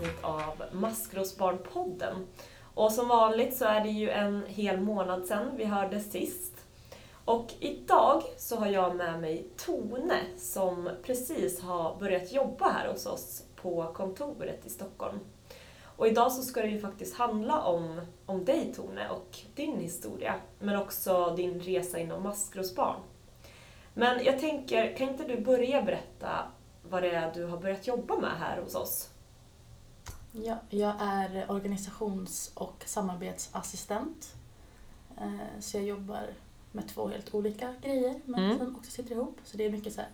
avsnitt av Maskrosbarnpodden. Och som vanligt så är det ju en hel månad sedan vi hördes sist. Och idag så har jag med mig Tone som precis har börjat jobba här hos oss på kontoret i Stockholm. Och idag så ska det ju faktiskt handla om, om dig Tone och din historia, men också din resa inom maskrosbarn. Men jag tänker, kan inte du börja berätta vad det är du har börjat jobba med här hos oss? Ja, jag är organisations och samarbetsassistent. Eh, Så jag jobbar med två helt olika grejer men Mm. som också sitter ihop. Så det är mycket så här,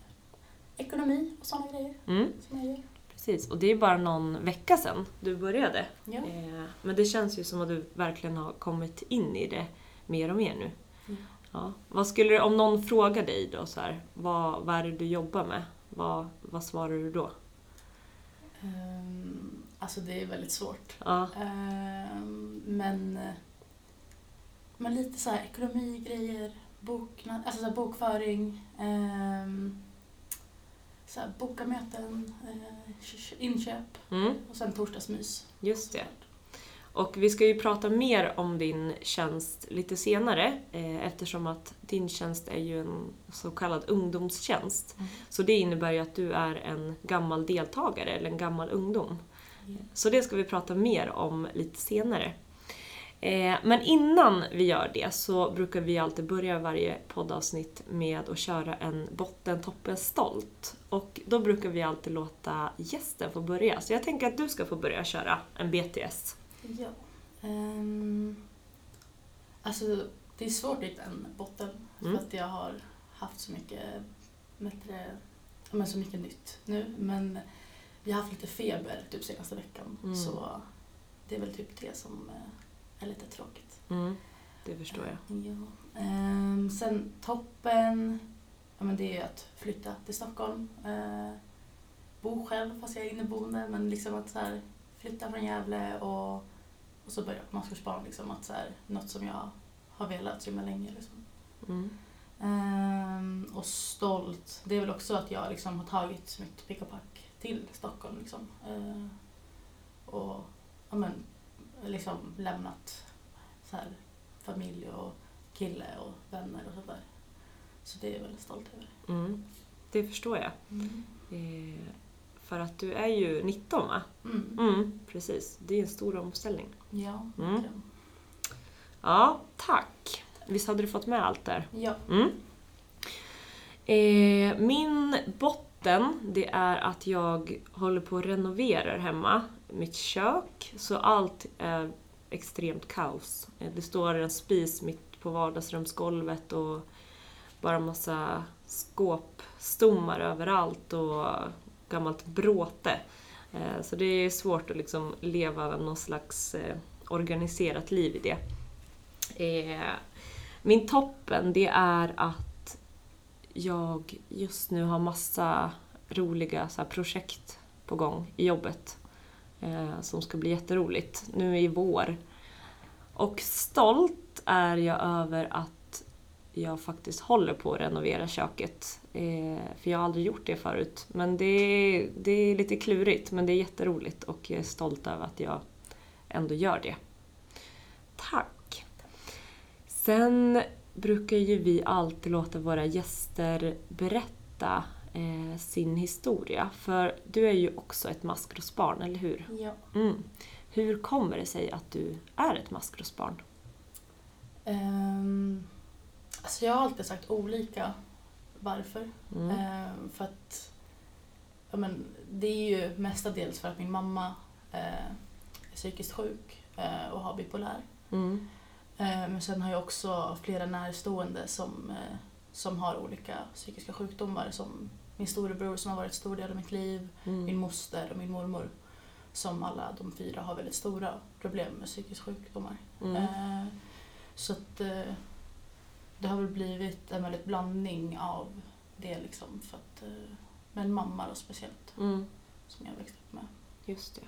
ekonomi och sådana grejer Mm, som jag gör. precis, och det är bara någon vecka sedan du började. Ja. Eh, Men det känns ju som att du verkligen har kommit in i det mer och mer nu. Ja. Ja. Vad skulle om någon frågar dig då så här, vad, vad är det du jobbar med? Vad, vad svarar du då? Ehm, Alltså det är väldigt svårt. Ja. Ehm, Men, men lite så här ekonomigrejer, bokna, alltså så bokföring, ehm, så här boka möten, eh, inköp Mm, och sen torsdagsmys. just det. Och vi ska ju prata mer om din tjänst lite senare eh, eftersom att din tjänst är ju en så kallad ungdomstjänst. Mm. Så det innebär ju att du är en gammal deltagare eller en gammal ungdom. Så det ska vi prata mer om lite senare. Eh, Men innan vi gör det så brukar vi alltid börja varje poddavsnitt med att köra en botten, toppen, stolt. Och då brukar vi alltid låta gästen få börja. Så jag tänker att du ska få börja köra en BTS. Ja. Um, alltså, det är svårt att hitta en botten Mm. för att jag har haft så mycket, bättre, men så mycket nytt nu. Men vi har haft lite feber typ senaste veckan Mm. så det är väl typ det som eh, är lite tråkigt. Mm, det förstår jag. Ja. Ehm, sen toppen, ja, men det är att flytta till Stockholm. Eh, bo själv fast jag är inneboende men liksom att så här, flytta från Gävle och, och så börja på Maskrosbarn. Liksom, att så här, något som jag har velat himla länge. Liksom. Mm. Ehm, och stolt, det är väl också att jag liksom har tagit mitt pick och pack till Stockholm. Liksom. Ehm, och ja, men, liksom lämnat så här, familj och kille och vänner och sådär. Så det är jag väldigt stolt över. Mm, det förstår jag. Eh, för att du är ju 19 va? Mm. Mm, precis. Det är en stor omställning. Ja, Mm. Ja, tack. Visst hade du fått med allt där? Ja. Mm. Eh, min botten, det är att jag håller på att renovera hemma. Mitt kök, så allt är extremt kaos. Det står en spis mitt på vardagsrumsgolvet och bara massa skåpstommar överallt och gammalt bråte. Eh, så det är svårt att liksom leva någon slags eh, organiserat liv i det. Eh, min toppen, det är att jag just nu har massa roliga så här, projekt på gång i jobbet. Eh, som ska bli jätteroligt nu i vår. Och stolt är jag över att jag faktiskt håller på att renovera köket. Eh, för jag har aldrig gjort det förut. Men det, det är lite klurigt, men det är jätteroligt och jag är stolt över att jag ändå gör det. Tack! Sen brukar ju vi alltid låta våra gäster berätta eh, sin historia. För du är ju också ett maskrosbarn, eller hur? ja. Mm. Hur kommer det sig att du är ett maskrosbarn? Ehm, alltså jag har alltid sagt olika varför. Mm. Ehm, för att ja, men, det är ju mestadels för att min mamma eh, är psykiskt sjuk eh, och har bipolär. Mm. Eh, men sen har jag också flera närstående som, eh, som har olika psykiska sjukdomar som min storebror som har varit stor del av mitt liv, min Mm. moster och min mormor. Som alla de fyra har väldigt stora problem med psykiska sjukdomar. Mm. Eh, så att det har väl blivit en väldigt blandning av det liksom. För att, men mamma då speciellt, Mm. som jag växte upp med. Just det.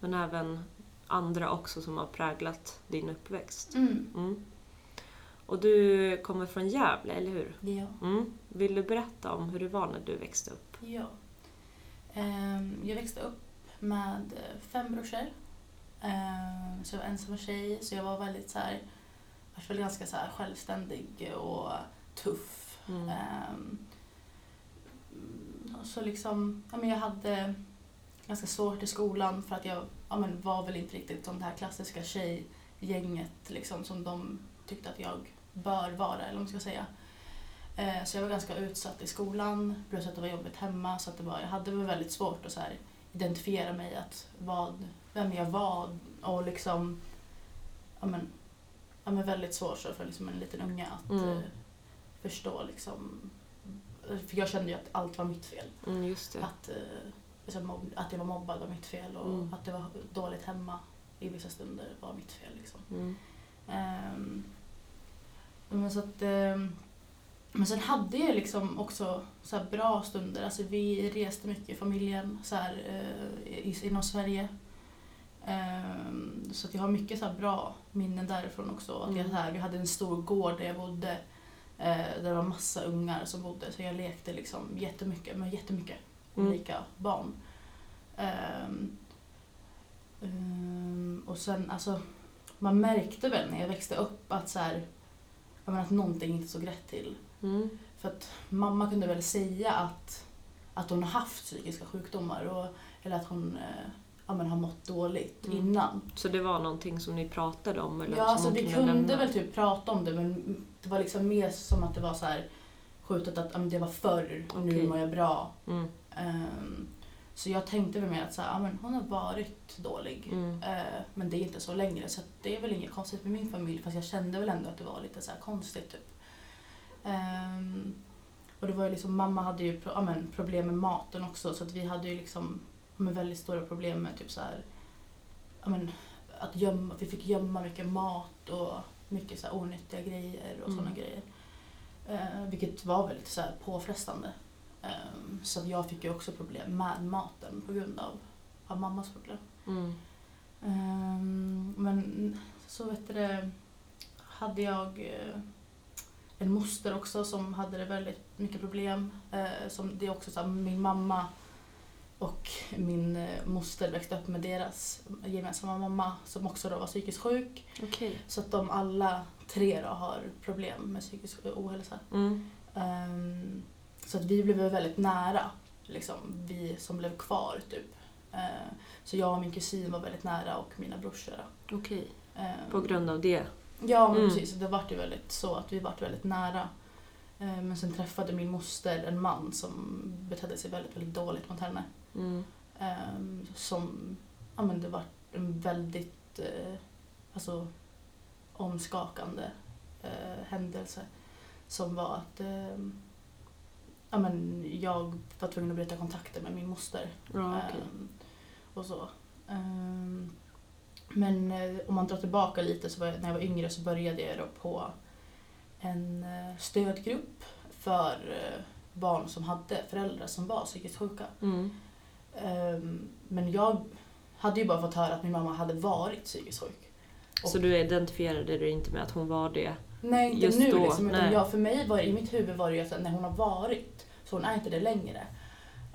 Men även andra också som har präglat din uppväxt. Mm. Mm. Och du kommer från Gävle, eller hur? Ja. Mm. Vill du berätta om hur det var när du växte upp? ja. Ehm, jag växte upp med fem brorsor. Eh, så jag var ensam tjej, så jag var väldigt så här, jag var ganska så självständig och tuff. Mm. Ehm, så liksom, ja, men jag hade ganska svårt i skolan för att jag ja, men var väl inte riktigt som det här klassiska tjejgänget liksom, som de tyckte att jag bör vara, eller vad man ska säga. Eh, så jag var ganska utsatt i skolan, plus att det var jobbigt hemma. Så att det var, jag hade väl väldigt svårt att så här, identifiera mig, att vad, vem jag var och liksom ja, men, ja, men väldigt svårt så för liksom en liten unge att Mm. eh, förstå. Liksom, för jag kände ju att allt var mitt fel. Mm. Att, eh, liksom, att jag var mobbad var mitt fel och Mm. att det var dåligt hemma i vissa stunder var mitt fel. Liksom. Mm. Ehm, men, så att, ehm, men sen hade jag liksom också så bra stunder. Alltså vi reste mycket i familjen så här, eh, i, inom Sverige. Ehm, så att jag har mycket så bra minnen därifrån också. Att jag, Mm. så här, vi hade en stor gård där jag bodde. Eh, där det var massa ungar som bodde. Så jag lekte liksom jättemycket med jättemycket. Olika barn. Ehm, ehm, och sen alltså, man märkte väl när jag växte upp att, så här, menar, att någonting inte såg rätt till. Mm. För att mamma kunde väl säga att, att hon har haft psykiska sjukdomar och, eller att hon eh, ja, men har mått dåligt Mm. innan. Så det var någonting som ni pratade om? Eller Ja, alltså vi kunde väl typ prata om det men det var liksom mer som att det var så här skjutet att ja, det var förr och nu Okej. mår jag bra. Mm. Ehm, så jag tänkte väl mer att så här, ja, men hon har varit dålig. Mm. Eh, men det är inte så längre så det är väl inget konstigt med min familj fast jag kände väl ändå att det var lite så här konstigt typ. Ehm, och det var ju liksom, mamma hade ju pro- ja, men, problem med maten också så att vi hade ju liksom men, väldigt stora problem med typ så här, ja, men, att gömma, vi fick gömma mycket mat och mycket så här onyttiga grejer och Mm. sådana grejer. Eh, vilket var väldigt så här påfrestande. Ehm, så att jag fick ju också problem med maten på grund av, av mammas problem. Mm. Ehm, men så vet det, hade jag eh, en moster också som hade det väldigt mycket problem. Eh, som det är också så här, min mamma och min eh, moster växte upp med deras gemensamma mamma som också då var psykiskt sjuk. Okej. Så att de alla tre då har problem med psykisk ohälsa. Mm. Ehm, så att vi blev väl väldigt nära, liksom, vi som blev kvar typ. Ehm, så jag och min kusin var väldigt nära och mina brorsor. Okej. Ehm, På grund av det? Ja men Mm. precis, det vart ju väldigt så att vi vart väldigt nära. Ehm, men sen träffade min moster en man som betedde sig väldigt, väldigt dåligt mot henne. Mm. Ehm, som, ja men det var en väldigt, eh, alltså omskakande eh, händelse. Som var att eh, ja, men jag var tvungen att bryta kontakten med min moster. Ja. Ehm, och så. Ehm, men eh, om man drar tillbaka lite så var jag, när jag var yngre så började jag då på en eh, stödgrupp för eh, barn som hade föräldrar som var psykiskt sjuka. Mm. Ehm, men jag hade ju bara fått höra att min mamma hade varit psykiskt sjuk. Så du identifierade dig inte med att hon var det? Nej, inte Just nu då, liksom. Utan jag, för mig var i mitt huvud var det ju att när hon har varit, så hon är inte det längre.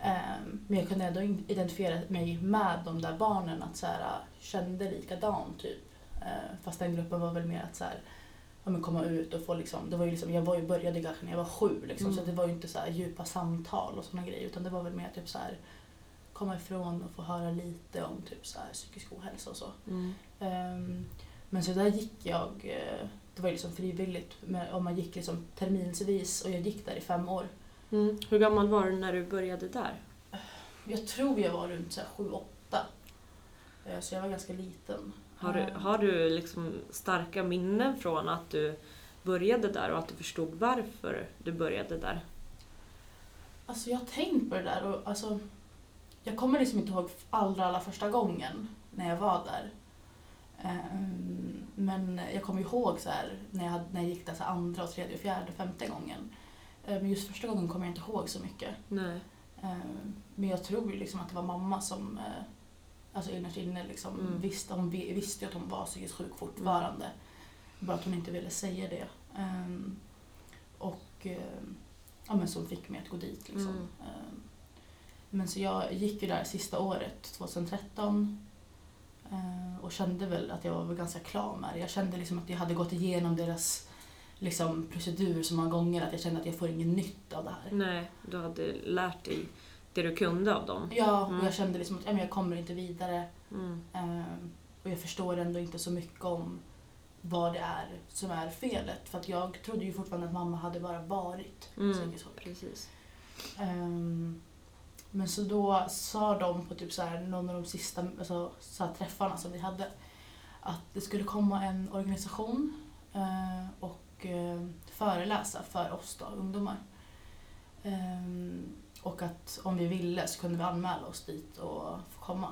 Ehm, men jag kunde ändå identifiera mig med de där barnen, att så här, kände likadant typ. Ehm, fast den gruppen var väl mer att så här, ja, men komma ut och få liksom, det var ju liksom, jag var ju började kanske när jag var sju liksom, Mm. så det var ju inte så här djupa samtal och såna grejer utan det var väl mer typ så här komma ifrån och få höra lite om typ så här psykisk ohälsa och så. Mm. Ehm, men så där gick jag, eh, det var ju liksom frivilligt, men om man gick liksom terminsvis och jag gick där i fem år. Mm. Hur gammal var du när du började där? Jag tror jag var runt så här sju, åtta. Eh, Så jag var ganska liten. Har du, Ehm, har du liksom starka minnen från att du började där och att du förstod varför du började där? Alltså jag har tänkt på det där och alltså, jag kommer liksom inte ihåg allra, allra första gången när jag var där. Ehm, men jag kommer ihåg så här, när, jag, när jag gick där så andra, och tredje, och fjärde, och femte gången. Ehm, men just första gången kommer jag inte ihåg så mycket. Nej. Ehm, Men jag tror liksom att det var mamma som eh, alltså innerst inne liksom Mm. visste, hon vi- visste att hon var psykiskt sjuk fortfarande. Bara att hon inte ville säga det. Och ja, men som fick mig att gå dit. Liksom. Mm. Men så jag gick ju där sista året, 2013. Eh, Och kände väl att jag var ganska klar med det. Jag kände liksom att jag hade gått igenom deras liksom, procedur så många gånger att jag kände att jag får ingen nytta av det här. Nej, du hade lärt dig det du kunde av dem. Ja, Mm. och jag kände liksom att ja, men jag kommer inte vidare. Mm. Eh, Och jag förstår ändå inte så mycket om vad det är som är felet. För att jag trodde ju fortfarande att mamma hade bara varit Mm. psykiskt sjuk. Precis. Ehm, men så då sa de på typ så här, någon av de sista alltså, så här, träffarna som vi hade att det skulle komma en organisation eh, och eh, föreläsa för oss då, ungdomar. Eh, och att om vi ville så kunde vi anmäla oss dit och få komma.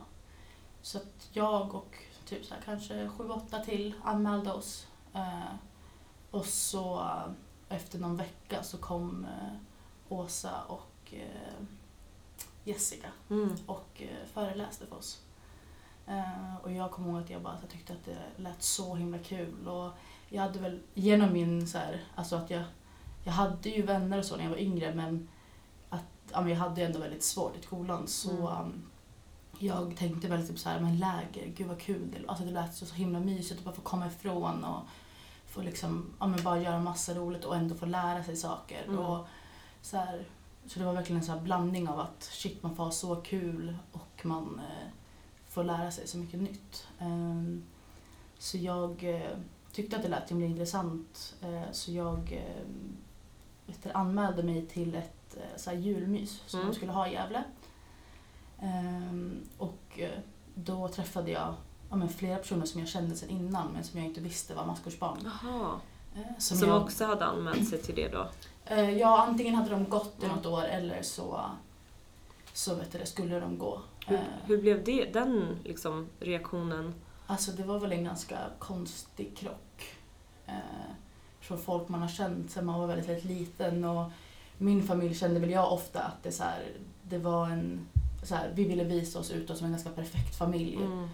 Så att jag och typ så här, kanske sju, åtta till anmälde oss. Eh, och så eh, efter någon vecka så kom eh, Åsa och eh, Jessica Mm. och eh, föreläste för oss. Eh, och jag kommer ihåg att jag bara så tyckte att det lät så himla kul. Och jag hade väl genom min så här, alltså att jag, jag hade ju vänner och så när jag var yngre men att ja, jag hade ju ändå väldigt svårt i skolan så Mm. um, jag tänkte väl typ så här, men läger, gud vad kul det Alltså det lät så, så himla mysigt att bara få komma ifrån och få liksom, ja men bara göra massa roligt och ändå få lära sig saker. Mm. Och så, här, så det var verkligen en så här blandning av att shit man får ha så kul och man eh, får lära sig så mycket nytt. Ehm, så jag eh, tyckte att det lät himla intressant eh, så jag eh, du, anmälde mig till ett eh, så julmys som Mm. de skulle ha i Gävle. Ehm, och eh, då träffade jag ja, men flera personer som jag kände sedan innan men som jag inte visste var maskursbarn. Jaha. Eh, Som, jag, också hade anmält sig till det då? Eh, ja, antingen hade de gått i något år eller så, så vet du, skulle de gå. Hur, Eh, hur blev det, den liksom, reaktionen? Alltså det var väl en ganska konstig krock. Eh, från folk man har känt sedan man var väldigt, väldigt liten. Och min familj kände väl jag ofta att det, så här, det var en... Så här, vi ville visa oss utåt som en ganska perfekt familj. Mm.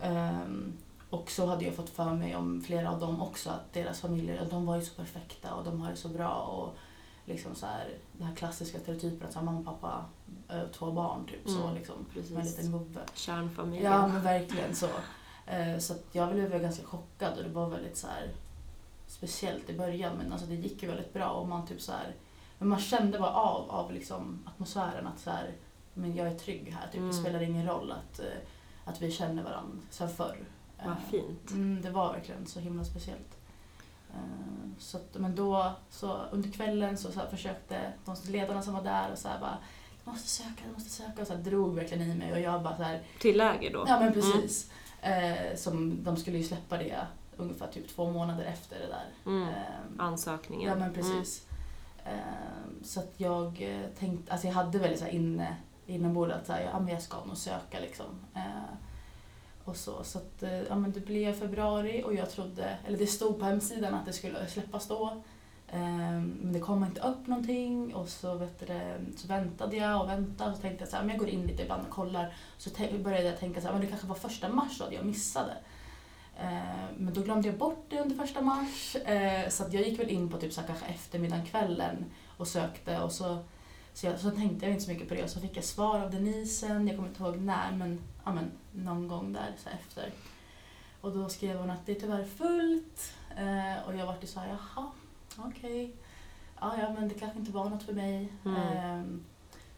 Ehm, och så hade jag fått för mig om flera av dem också att deras familjer, de var ju så perfekta och de har det så bra. Och liksom så här, den här klassiska stereotypen att så här, mamma och pappa, eh, två barn typ så Mm, liksom. precis. Med en liten vovve. Kärnfamiljen. Ja men verkligen så. Eh, så jag blev ganska chockad och det var väldigt så här speciellt i början men alltså det gick ju väldigt bra och man typ så här, men man kände bara av, av liksom atmosfären att så här, men jag är trygg här, typ, Mm. det spelar ingen roll att, eh, att vi känner varandra sen förr. Vad Eh, fint. Mm, det var verkligen så himla speciellt. Eh, Så att, men då, så under kvällen så, så försökte de ledarna som var där och så bara du måste söka, du måste söka och så drog verkligen i mig och jag bara så här, Till läger då? Ja men precis. Eh, som, de skulle ju släppa det ungefär typ två månader efter det där. Mm. Eh, Ansökningen. ja men precis. Eh, så att jag eh, tänkte, alltså jag hade väldigt så här inne, inombords att så här, ja, men jag ska nog söka liksom. Eh, och så, så att, eh, ja, men det blev februari och jag trodde, eller det stod på hemsidan att det skulle släppas då. Ehm, men det kom inte upp någonting och så, vet du, så väntade jag och väntade och så tänkte jag så här, men jag går in lite ibland och kollar. Så började jag tänka så här, men det kanske var första mars då jag missade. Ehm, men då glömde jag bort det under första mars. Ehm, så att jag gick väl in på typ så här, kanske eftermiddagen, kvällen och sökte och så, så, jag, så tänkte jag inte så mycket på det och så fick jag svar av Denisen, jag kommer inte ihåg när men, ja, men någon gång där så efter. Och då skrev hon att det är tyvärr fullt eh, och jag vart ju såhär, jaha, okej. Ja, ja, men det kanske inte var något för mig. Mm. Ehm,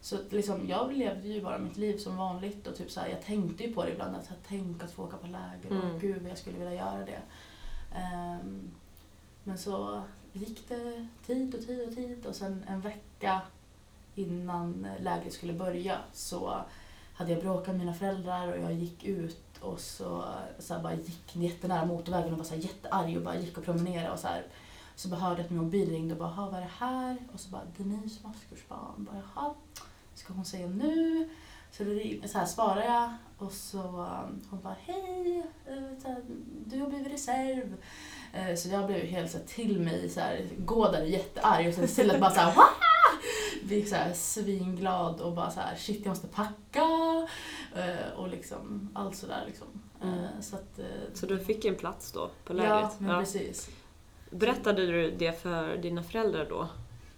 så liksom, jag levde ju bara mitt liv som vanligt och typ så här, jag tänkte ju på det ibland att så här, tänk att få åka på läger och Mm. gud jag skulle vilja göra det. Ehm, men så gick det tid och tid och tid och sen en vecka innan lägret skulle börja så hade jag bråkat med mina föräldrar och jag gick ut och så, så bara gick jättenära motorvägen och var så här jättearg och bara gick och promenerade och så här. Så bara hörde jag att min mobil ringde och bara, "Ha, vad är det här? Och så bara, Denise Maskursbarn. Bara, Jaha, ska hon säga nu? Så, det, så här svarade jag och så um, hon bara, hej, eh, så här, du har blivit reserv. Eh, så jag blev helt så här, till mig, så här, gå där jättearg och sen istället bara så här, Wah! Blev så här svinglad och bara så här, shit jag måste packa. Eh, Och liksom allt sådär liksom. Eh, Mm. Så att, eh, Så du fick en plats då på Ja, lägret? men precis. Berättade du det för dina föräldrar då?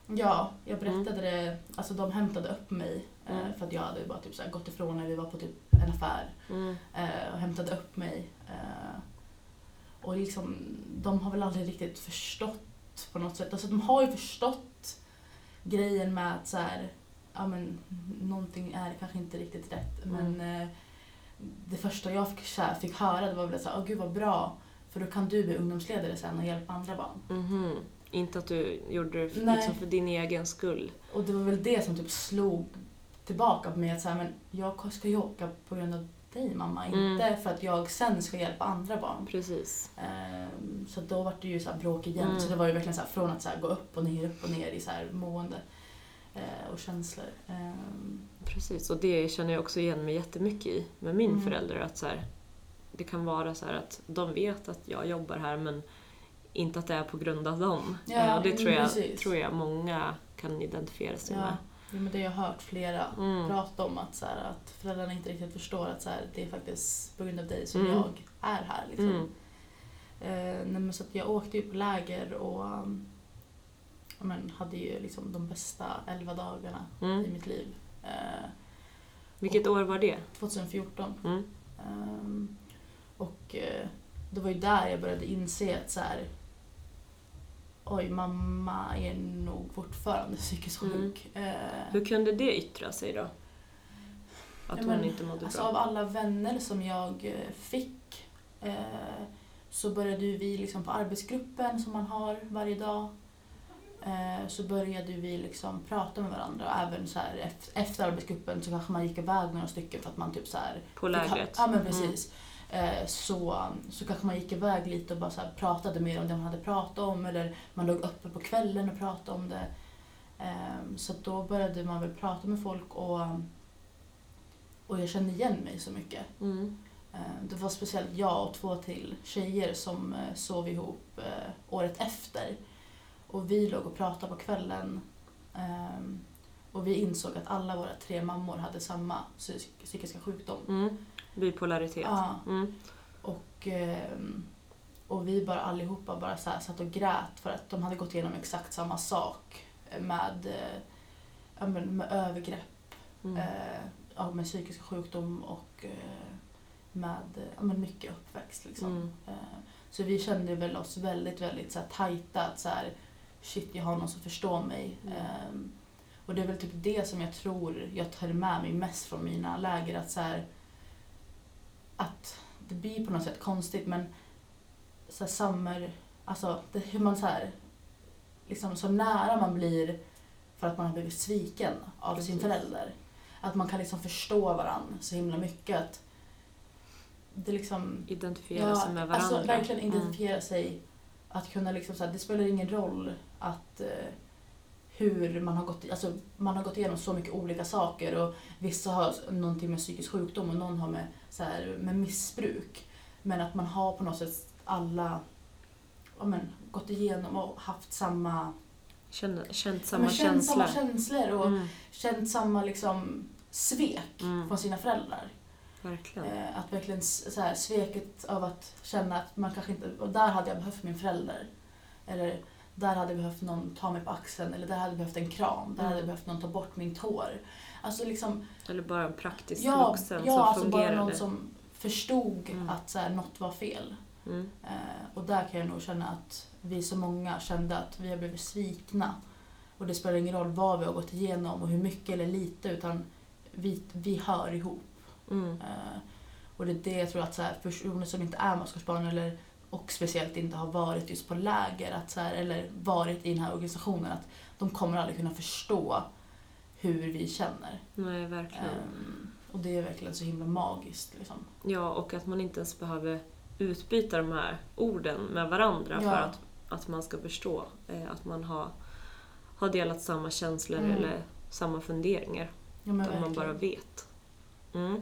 Ja, jag berättade det. Alltså de hämtade upp mig Mm. för att jag hade bara typ så gått ifrån när vi var på typ en affär Mm. och hämtade upp mig. Och liksom, de har väl aldrig riktigt förstått på något sätt. Alltså de har ju förstått grejen med att så här, ja men någonting är kanske inte riktigt rätt. Mm. Men eh, det första jag fick, så här, fick höra det var väl såhär, åh gud vad bra. För då kan du bli ungdomsledare sen och hjälpa andra barn. Mhm. Inte att du gjorde det för, liksom för din egen skull. Och det var väl det som typ slog tillbaka på mig att så här, men jag ska ju åka på grund av dig mamma, Mm. inte för att jag sen ska hjälpa andra barn. Precis. Ehm, så då var det ju så bråk igen. Mm. Så det var ju verkligen så från att så gå upp och ner, upp och ner i så mående eh, och känslor. Ehm, Precis, och det känner jag också igen mig jättemycket i med min Mm. förälder. Att så här, det kan vara så här att de vet att jag jobbar här men inte att det är på grund av dem. Ja, Eh, och det tror jag, precis. tror jag många kan identifiera sig ja, med. Ja, men det har jag hört flera Mm. prata om att, så här, att föräldrarna inte riktigt förstår att så här, det är faktiskt på grund av dig som Mm. jag är här. Liksom. Mm. Eh, nej, men så att jag åkte ju på läger och um, ja, men, hade ju liksom de bästa elva dagarna i Mm. mitt liv. Eh, Vilket år var det? 2014. Mm. Ehm, och eh, det var ju där jag började inse att så här, oj, mamma är nog fortfarande psykiskt Mm. sjuk. Eh, Hur kunde det yttra sig då? Att Ja, hon men, inte mådde alltså, bra? av alla vänner som jag eh, fick eh, så började vi liksom på arbetsgruppen som man har varje dag eh, så började vi liksom prata med varandra och även så här, ef- efter arbetsgruppen så kanske man gick iväg några stycken för att man typ så här På lägret? Ja men precis. Eh, Så, så kanske man gick iväg lite och bara pratade mer om det man hade pratat om eller man låg uppe på kvällen och pratade om det. Eh, Så då började man väl prata med folk och, och jag kände igen mig så mycket. Mm. Eh, Det var speciellt jag och två till tjejer som eh, sov ihop eh, året efter. Och vi låg och pratade på kvällen. ehm, Och vi insåg att alla våra tre mammor hade samma psy- psykiska sjukdom. Mm. Bipolaritet? Ja. Mm. Och, ehm, och vi bara allihopa bara så här satt och grät för att de hade gått igenom exakt samma sak med, eh, men med övergrepp, Mm. eh, med psykisk sjukdom och eh, med men mycket uppväxt. Liksom. Mm. Så vi kände väl oss väldigt, väldigt så här, tajta. Att så här, shit, jag har någon som förstår mig. Mm. Ehm, och det är väl typ det som jag tror jag tar med mig mest från mina läger. Att så här, att det blir på något sätt konstigt men så här, summer, alltså det, hur man så här, liksom så nära man blir för att man har blivit sviken av sin Precis. förälder. Att man kan liksom förstå varandra så himla mycket. Att det liksom Identifiera sig med varandra? Alltså verkligen Mm. identifiera sig. Att kunna liksom så här, det spelar ingen roll att eh, hur man har gått, alltså man har gått igenom så mycket olika saker och vissa har någonting med psykisk sjukdom och någon har med, så här, med missbruk. Men att man har på något sätt alla ja, men, gått igenom och haft samma, Känner, känt samma känt känsla? samma känslor och Mm. känt samma liksom, svek Mm. från sina föräldrar. Verkligen. Eh, att verkligen så här, sveket av att känna att man kanske inte, och där hade jag behövt min förälder. Eller där hade jag behövt någon ta mig på axeln eller där hade jag behövt en kram. Där Mm. hade jag behövt någon ta bort min tår. Alltså liksom, Eller bara en praktisk ja, vuxen ja som alltså bara fungerade? någon som förstod Mm. att så här, något var fel. Mm. Eh, och där kan jag nog känna att vi så många kände att vi har blivit svikna. Och det spelar ingen roll vad vi har gått igenom och hur mycket eller lite utan vi, vi hör ihop. Mm. Eh, och det är det jag tror att så här, personer som inte är maskursbarn eller och speciellt inte har varit just på läger att så här, eller varit i den här organisationen att de kommer aldrig kunna förstå hur vi känner. Nej, verkligen. Ehm, och det är verkligen så himla magiskt. Liksom. Ja, och att man inte ens behöver utbyta de här orden med varandra Ja. för att, att man ska förstå eh, att man har, har delat samma känslor Mm. eller samma funderingar. Ja, man bara vet. Mm.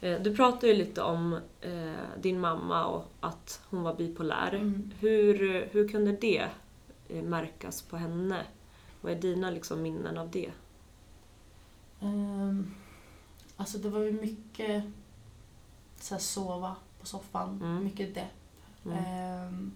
Eh, Du pratade ju lite om eh, din mamma och att hon var bipolär. Mm. Hur, hur kunde det eh, märkas på henne? Vad är dina liksom, minnen av det? Ehm, alltså det var ju mycket så här, sova på soffan, Mm. mycket depp. Mm. Ehm,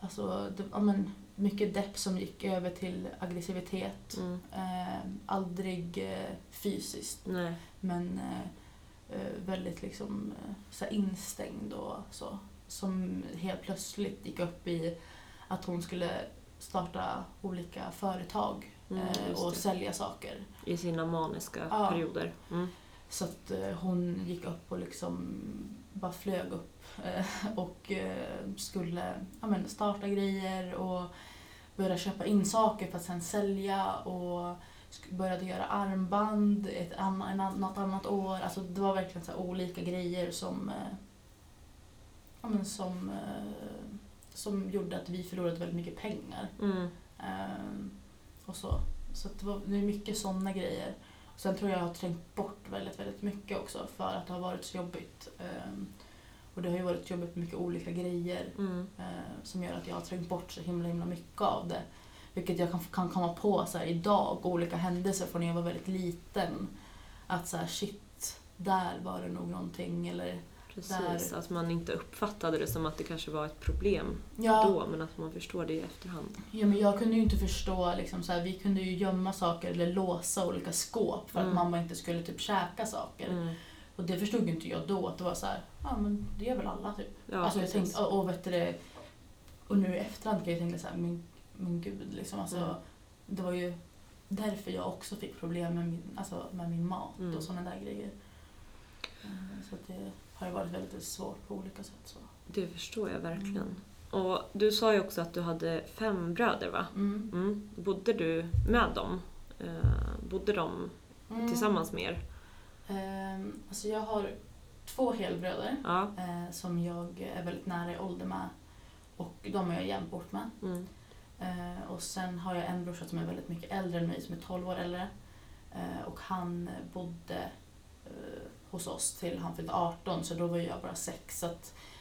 alltså, det, ja, men, mycket depp som gick över till aggressivitet. Mm. Eh, aldrig eh, fysiskt, Nej. men eh, eh, väldigt liksom eh, så instängd och så. Som helt plötsligt gick upp i att hon skulle starta olika företag Mm, eh, och sälja saker. I sina maniska Ja. perioder. Mm. Så att hon gick upp och liksom bara flög upp och skulle ja, men, starta grejer och börja köpa in saker för att sen sälja och började göra armband ett anna, en, an- något annat år. Alltså det var verkligen så olika grejer som, eh, ja, men, som, eh, som gjorde att vi förlorade väldigt mycket pengar. Mm. Ehm, och så. Så att det, var, det är mycket sådana grejer. Sen tror jag jag har trängt bort väldigt, väldigt mycket också för att det har varit så jobbigt. Och det har ju varit jobbigt med mycket olika grejer Mm. eh, som gör att jag har trängt bort så himla, himla mycket av det. Vilket jag kan, kan komma på så idag, olika händelser från när jag var väldigt liten. Att så här, shit, där var det nog någonting. Eller, Precis, Där- att man inte uppfattade det som att det kanske var ett problem ja, då, men att man förstår det i efterhand. Ja, men jag kunde ju inte förstå, liksom, så här, vi kunde ju gömma saker eller låsa olika skåp för att Mm. mamma inte skulle typ käka saker. Mm. Och det förstod inte jag då, att det var så här, ja men det gör väl alla typ. Ja, alltså jag tänkte, och, och vet du och nu i efterhand kan jag tänka så här, men, men gud liksom. Alltså, Mm. Det var ju därför jag också fick problem med min, alltså, med min mat Mm. och sådana där grejer. Eh, Så det har varit väldigt svårt på olika sätt. Så. Det förstår jag verkligen. Mm. Och du sa ju också att du hade fem bröder, va? Mm. Mm. Bodde du med dem? Eh, bodde de Mm. tillsammans med er? Ehm, alltså jag har två helbröder Ja. eh, som jag är väldigt nära i ålder med. Och de är jag jämt bort med. Mm. Eh, och sen har jag en brorsa som är väldigt mycket äldre än mig, som är 12 år äldre. Eh, och han bodde hos oss till han fyllde 18, så då var jag bara 6. Så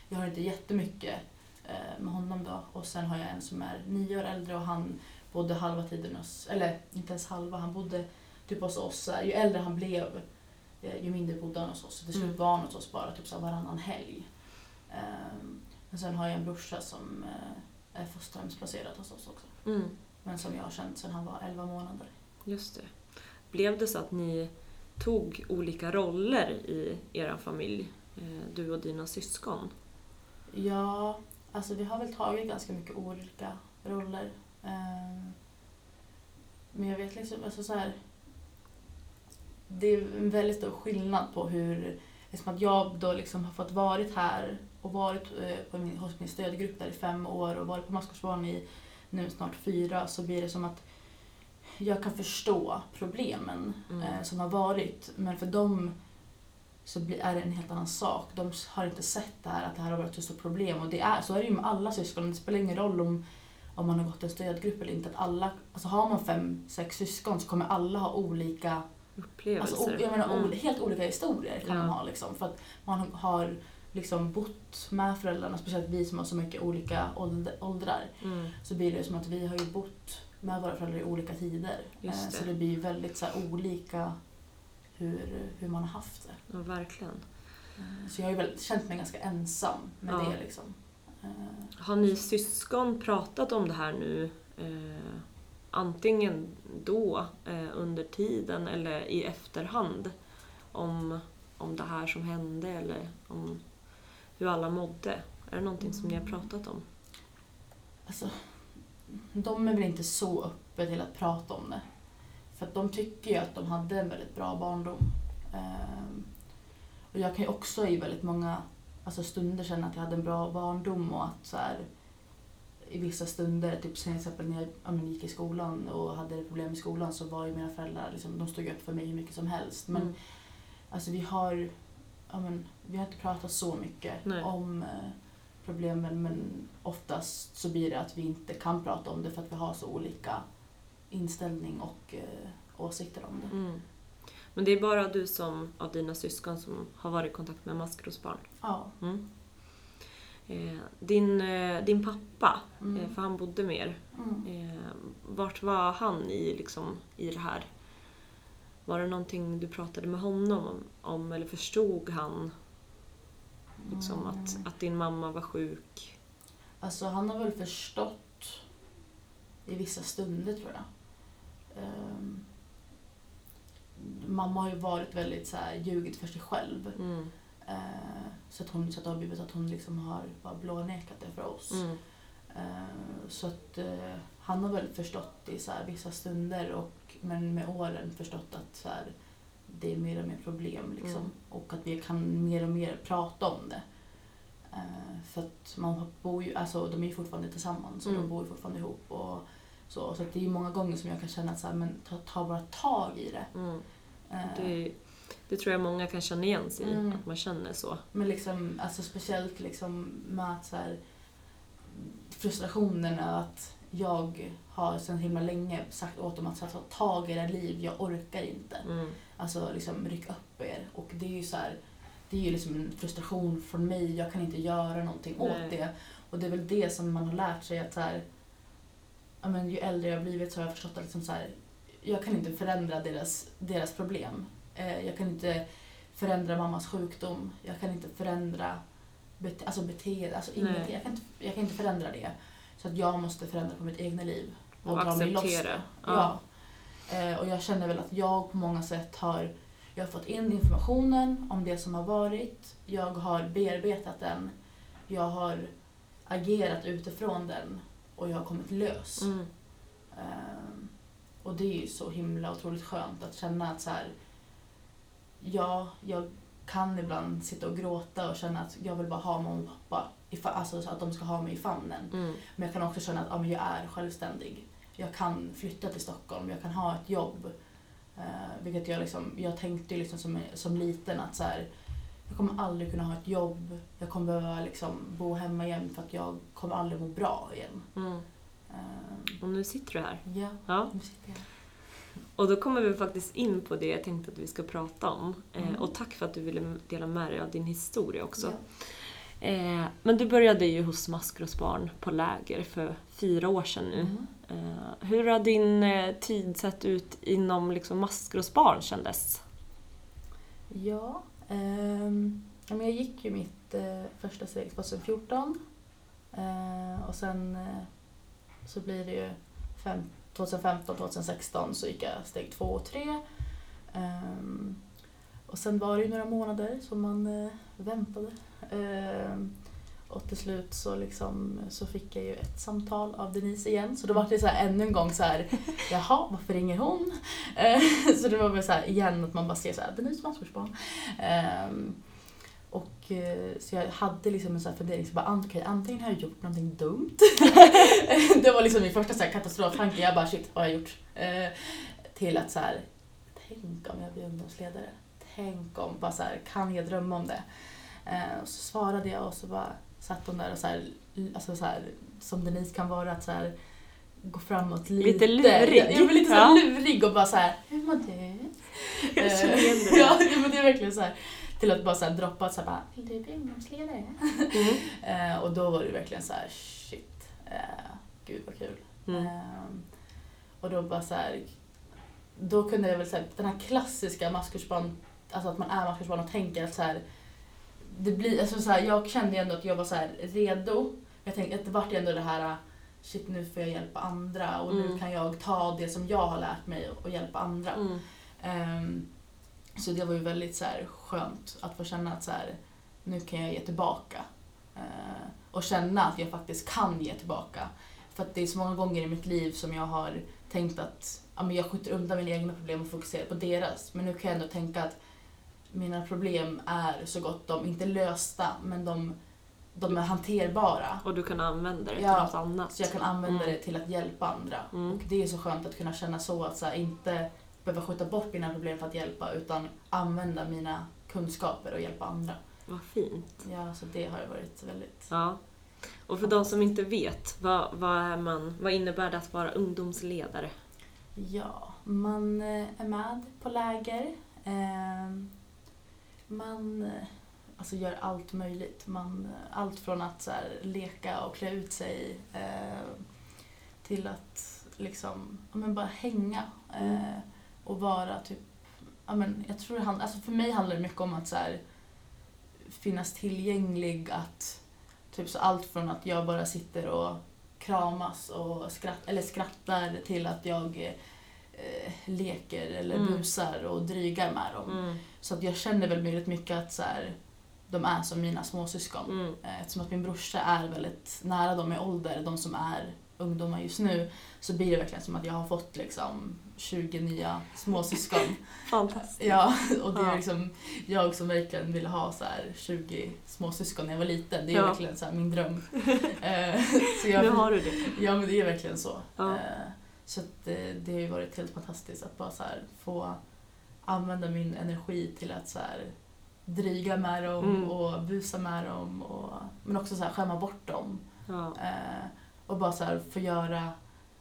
jag har inte jättemycket eh, med honom då. Och sen har jag en som är 9 år äldre och han bodde halva tiden hos, eller inte ens halva, han bodde typ hos oss. Ju äldre han blev, ju mindre bodde han hos oss. Så till slut var han hos oss bara typ så varannan helg. Ehm, men sen har jag en brorsa som eh, är fosterhemsplacerad hos oss också. Mm. Men som jag har känt sedan han var 11 månader. Just det. Blev det så att ni tog olika roller i er familj, eh, du och dina syskon? Ja, alltså vi har väl tagit ganska mycket olika roller. Ehm, Men jag vet liksom, alltså så här. Det är en väldigt stor skillnad på hur, eftersom att jag då liksom har fått varit här och varit eh, på min, hos min stödgrupp där i fem år och varit på Maskrosbarn i nu snart fyra så blir det som att jag kan förstå problemen Mm. eh, som har varit. Men för dem så blir, är det en helt annan sak. De har inte sett det här, att det här har varit ett så stort problem. Och det är, så är det ju med alla syskon. Det spelar ingen roll om, om man har gått en stödgrupp eller inte. Att alla, alltså har man fem, sex syskon så kommer alla ha olika Upplevelser? Alltså, jag menar, Mm. helt olika historier kan Ja. man ha. Liksom, för att man har liksom bott med föräldrarna, speciellt vi som har så mycket olika åldrar. Mm. Så blir det som att vi har ju bott med våra föräldrar i olika tider. Just Eh, det. Så det blir väldigt så här, olika hur, hur man har haft det. Ja, verkligen. Eh, Så jag har ju väl känt mig ganska ensam med Ja. det. Liksom. Eh, Har ni syskon pratat om det här nu? Antingen då, eh, under tiden eller i efterhand? Om, om det här som hände eller om hur alla mådde? Är det någonting som ni har pratat om? Alltså, de är väl inte så öppna till att prata om det. För att de tycker ju att de hade en väldigt bra barndom. Ehm, och jag kan ju också i väldigt många alltså stunder känna att jag hade en bra barndom och att så här, i vissa stunder, typ till exempel när jag gick i skolan och hade problem i skolan så var ju mina föräldrar, liksom, de stod upp för mig hur mycket som helst. Men Mm. Alltså vi har, ja, men, vi har inte pratat så mycket Nej. om eh, problemen men oftast så blir det att vi inte kan prata om det för att vi har så olika inställning och eh, åsikter om det. Mm. Men det är bara du som, av dina syskon som har varit i kontakt med maskrosbarn? Ja. Mm. Eh, din, eh, din pappa, Mm. eh, för han bodde med er, Mm. Vart var han i, liksom, i det här? Var det någonting du pratade med honom om, eller förstod han liksom, att, Mm. att din mamma var sjuk? Alltså han har väl förstått i vissa stunder tror jag. Ehm, mamma har ju varit väldigt så här, ljugit för sig själv. Mm. Eh, så att, hon, så att det har blivit att hon liksom har bara blånekat det för oss. Mm. Eh, så att eh, han har väl förstått i så här, vissa stunder och, men med åren förstått att så här, det är mer och mer problem liksom. Mm. Och att vi kan mer och mer prata om det. För att man bor ju, alltså de är ju fortfarande tillsammans och Mm. de bor ju fortfarande ihop. Och så så det är många gånger som jag kan känna att så här, men ta, ta bara tag i det. Mm. Det, det tror jag många kan känna igen sig i, Mm. att man känner så. Men liksom, alltså speciellt liksom med att så här, frustrationen är att jag har sedan himla länge sagt åt dem att ta tag i era liv, jag orkar inte. Mm. Alltså liksom ryck upp er. Och det är ju så här, det är ju liksom en frustration från mig, jag kan inte göra någonting Nej. åt det. Och det är väl det som man har lärt sig att så här, ja, men ju äldre jag har blivit så har jag förstått att liksom så här, jag kan inte förändra deras, deras problem. Eh, jag kan inte förändra mammas sjukdom, jag kan inte förändra bete, alltså beteende, alltså ingenting. Jag kan, inte, jag kan inte förändra det. Så att jag måste förändra på mitt egna liv. Och loss acceptera. Ja. Ja. Eh, och jag känner väl att jag på många sätt har jag har fått in informationen om det som har varit. Jag har bearbetat den. Jag har agerat utifrån den och jag har kommit lös. Mm. Ehm, och det är ju så himla otroligt skönt att känna att så här, ja, jag kan ibland sitta och gråta och känna att jag vill bara ha mamma och pappa, alltså så att de ska ha mig i famnen. Mm. Men jag kan också känna att ja, men jag är självständig. Jag kan flytta till Stockholm, jag kan ha ett jobb. Eh, vilket jag, liksom, jag tänkte liksom som, som liten att så här, jag kommer aldrig kunna ha ett jobb. Jag kommer behöva liksom bo hemma igen för att jag kommer aldrig må bra igen. Mm. Eh, Och nu sitter du här. ja, Ja. nu sitter jag här. Och då kommer vi faktiskt in på det jag tänkte att vi ska prata om. Eh, Mm. och tack för att du ville dela med dig av din historia också. Ja. Eh, men du började ju hos Maskrosbarn på läger för fyra år sedan nu. Mm. Eh, hur har din eh, tid sett ut inom liksom, Maskrosbarn kändes? Ja, ehm, ja, men jag gick ju mitt eh, första steg 2014 eh, och sen eh, så blir det ju fem, 2015, 2016 så gick jag steg två och tre. Ehm, och sen var det ju några månader som man eh, väntade. Ehm, och till slut så, liksom, så fick jag ju ett samtal av Denise igen. Så då var det så här ännu en gång så här, jaha, varför ringer hon? Eh, så det var väl så här igen att man bara ser så här, Denise Maskersbarn. Ehm, och eh, så jag hade liksom en sån här fundering, så bara, "Ant- okej, antingen har jag gjort någonting dumt. det var liksom min första så här katastroftanke, jag bara shit, vad har jag gjort? Eh, till att så här, tänk om jag blir ungdomsledare. Tänk om, bara så här, kan jag drömma om det? Eh, och så svarade jag och så bara satt hon där och så här, alltså så här, som Denise kan vara, att så här, gå framåt lite. Lite lurig. Jag var lite så Ja. lurig och bara så här, hur mår du? Jag känner igen det ja, men det är verkligen så här, till att bara så här droppa så här, bara, vill du bli ungdomsledare? Mm. Eh, och då var det verkligen så här, shit, eh, gud vad kul. Mm. Ehm, och då bara så här, då kunde jag väl säga den här klassiska maskursbarn, alltså att man är maskursbarn och tänker att så här, det blir, alltså så här, jag kände ju ändå att jag var så här redo. Jag tänkte att det vart ändå det här, shit nu får jag hjälpa andra och nu Mm. kan jag ta det som jag har lärt mig och hjälpa andra. Mm. Ehm, så det var ju väldigt så här, skönt att få känna att så här, nu kan jag ge tillbaka. Eh, och känna att jag faktiskt kan ge tillbaka. För att det är så många gånger i mitt liv som jag har tänkt att ja, men jag skjuter undan mina egna problem och fokuserar på deras. Men nu kan jag ändå tänka att mina problem är så gott de, inte lösta, men de, de är hanterbara. Och du kan använda det till Ja, något annat. Så jag kan använda Mm. det till att hjälpa andra. Mm. Och det är så skönt att kunna känna så, att så här, inte behöva skjuta bort mina problem för att hjälpa, utan använda mina kunskaper och hjälpa andra. Vad fint. Ja, så det har varit väldigt... Ja. Och för de som inte vet, vad, vad, är man, vad innebär det att vara ungdomsledare? Ja, man eh, är med på läger. Ehm, Man eh, alltså, gör allt möjligt. Man, eh, allt från att så här, leka och klä ut sig till att liksom, men bara hänga eh, och vara typ Ja, men jag tror det hand, alltså för mig handlar det mycket om att så här, finnas tillgänglig. Att, typ så allt från att jag bara sitter och kramas och skratt, eller skrattar till att jag eh, leker eller Mm. busar och drygar med dem. Mm. Så att jag känner väl väldigt mycket att så här, de är som mina småsyskon. Mm. Eh, Eftersom att min brorsa är väldigt nära dem i ålder, de som är ungdomar just nu, så blir det verkligen som att jag har fått liksom 20 nya småsyskon. Fantastiskt. ja, och det är liksom jag som verkligen ville ha så här 20 småsyskon när jag var liten. Det är Ja. verkligen så min dröm. Eh, så jag, Nu har du det. Ja men det är verkligen så. Ja. Eh, Så det, det har ju varit helt fantastiskt att bara så få använda min energi till att så här dryga med dem Mm. och busa med dem. Och, men också så här skämma bort dem. Ja. Eh, och bara så här få göra